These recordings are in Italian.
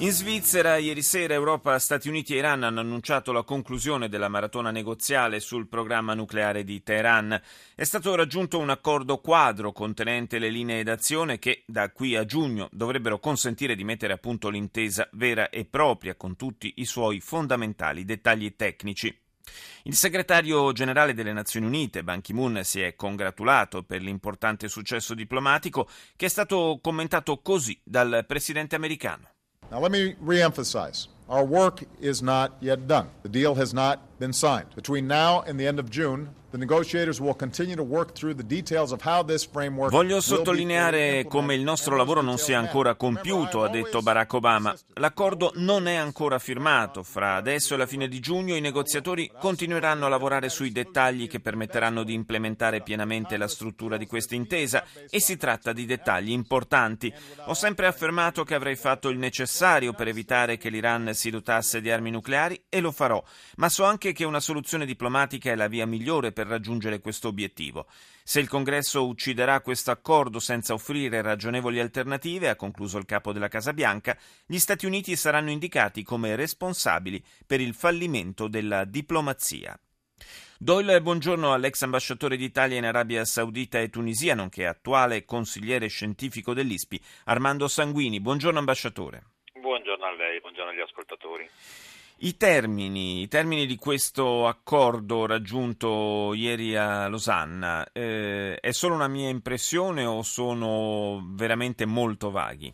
In Svizzera ieri sera Europa, Stati Uniti e Iran hanno annunciato la conclusione della maratona negoziale sul programma nucleare di Teheran. È stato raggiunto un accordo quadro contenente le linee d'azione che da qui a giugno dovrebbero consentire di mettere a punto l'intesa vera e propria con tutti i suoi fondamentali dettagli tecnici. Il segretario generale delle Nazioni Unite, Ban Ki-moon, si è congratulato per l'importante successo diplomatico che è stato commentato così dal presidente americano. Now, let me reemphasize our work is not yet done. The deal has not been signed. Between now and the end of June, Voglio sottolineare come il nostro lavoro non sia ancora compiuto, ha detto Barack Obama. L'accordo non è ancora firmato. Fra adesso e la fine di giugno i negoziatori continueranno a lavorare sui dettagli che permetteranno di implementare pienamente la struttura di questa intesa e si tratta di dettagli importanti. Ho sempre affermato che avrei fatto il necessario per evitare che l'Iran si dotasse di armi nucleari e lo farò, ma so anche che una soluzione diplomatica è la via migliore per raggiungere questo obiettivo. Se il Congresso ucciderà questo accordo senza offrire ragionevoli alternative, ha concluso il capo della Casa Bianca, gli Stati Uniti saranno indicati come responsabili per il fallimento della diplomazia. Do il buongiorno all'ex ambasciatore d'Italia in Arabia Saudita e Tunisia, nonché attuale consigliere scientifico dell'ISPI, Armando Sanguini. Buongiorno ambasciatore. Buongiorno a lei, buongiorno agli ascoltatori. I termini, I termini, di questo accordo raggiunto ieri a Losanna, eh, è solo una mia impressione o sono veramente molto vaghi?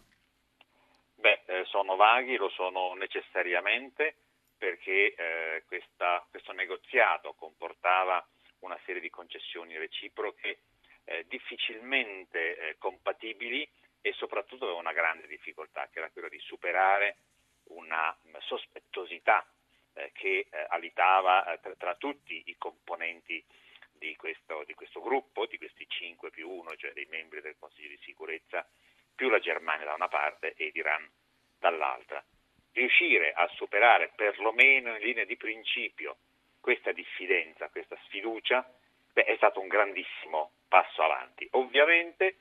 Beh, eh, sono vaghi, lo sono necessariamente perché eh, questa, questo negoziato comportava una serie di concessioni reciproche eh, difficilmente eh, compatibili e soprattutto aveva una grande difficoltà che era quella di superare una sospettosità eh, che eh, alitava eh, tra, tutti i componenti di questo, di questo, gruppo, di questi 5 più 1, cioè dei membri del Consiglio di sicurezza, più la Germania da una parte e l'Iran dall'altra. Riuscire a superare perlomeno in linea di principio questa diffidenza, questa sfiducia, beh, è stato un grandissimo passo avanti. Ovviamente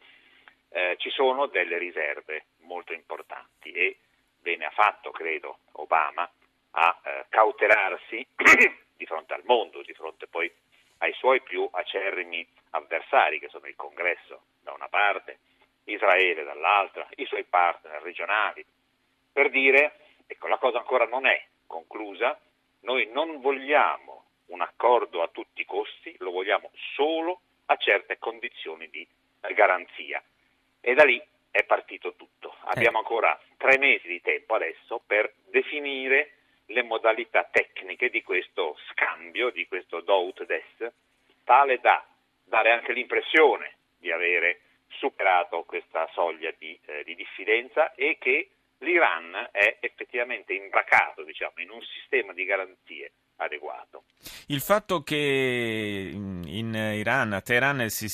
eh, ci sono delle riserve molto importanti e bene ha fatto, credo, Obama a eh, cautelarsi di fronte al mondo, di fronte poi ai suoi più acerrimi avversari, che sono il Congresso da una parte, Israele dall'altra, i suoi partner regionali, per dire, ecco, la cosa ancora non è conclusa, noi non vogliamo un accordo a tutti i costi, lo vogliamo solo a certe condizioni di garanzia. E da lì è partito tutto. Abbiamo eh. ancora tre mesi di tempo adesso per definire le modalità tecniche di questo scambio, di questo do des, tale da dare anche l'impressione di avere superato questa soglia di, eh, di diffidenza e che l'Iran è effettivamente imbracato diciamo, in un sistema di garanzie adeguato. Il fatto che in Iran, a Teheran, si,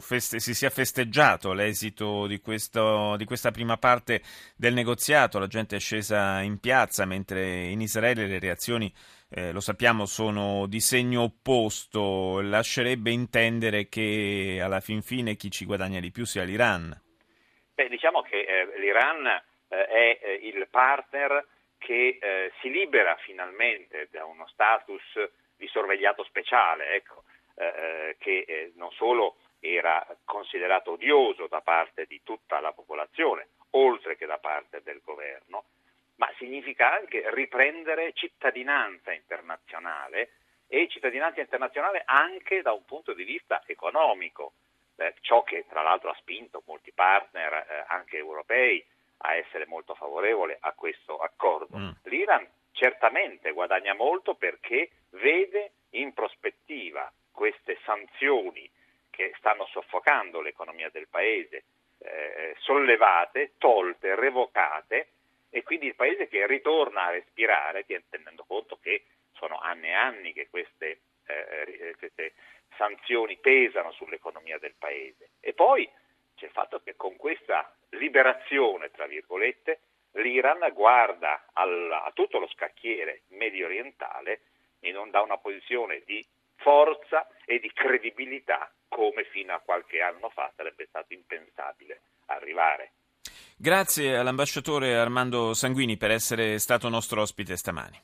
feste, si sia festeggiato l'esito di, questo, di, questa prima parte del negoziato, la gente è scesa in piazza, mentre in Israele le reazioni, eh, lo sappiamo, sono di segno opposto, lascerebbe intendere che alla fin fine chi ci guadagna di più sia l'Iran. Beh, diciamo che eh, l'Iran eh, è eh, il partner che eh, si libera finalmente da uno status di sorvegliato speciale, ecco, eh, eh, che eh, non solo era considerato odioso da parte di tutta la popolazione, oltre che da parte del governo, ma significa anche riprendere cittadinanza internazionale e cittadinanza internazionale anche da un punto di vista economico, eh, ciò che tra l'altro ha spinto molti partner, eh, anche europei, a essere molto favorevole a questo accordo. Mm. L'Iran certamente guadagna molto perché vede in prospettiva queste sanzioni che stanno soffocando l'economia del paese, eh, sollevate, tolte, revocate e quindi il paese che ritorna a respirare, tenendo conto che sono anni e anni che queste, eh, queste sanzioni pesano sull'economia del paese. E poi c'è il fatto che con questa liberazione, tra virgolette, l'Iran guarda al, a tutto lo scacchiere medio orientale e non da una posizione di forza e di credibilità come fino a qualche anno fa sarebbe stato impensabile arrivare. Grazie all'ambasciatore Armando Sanguini per essere stato nostro ospite stamani.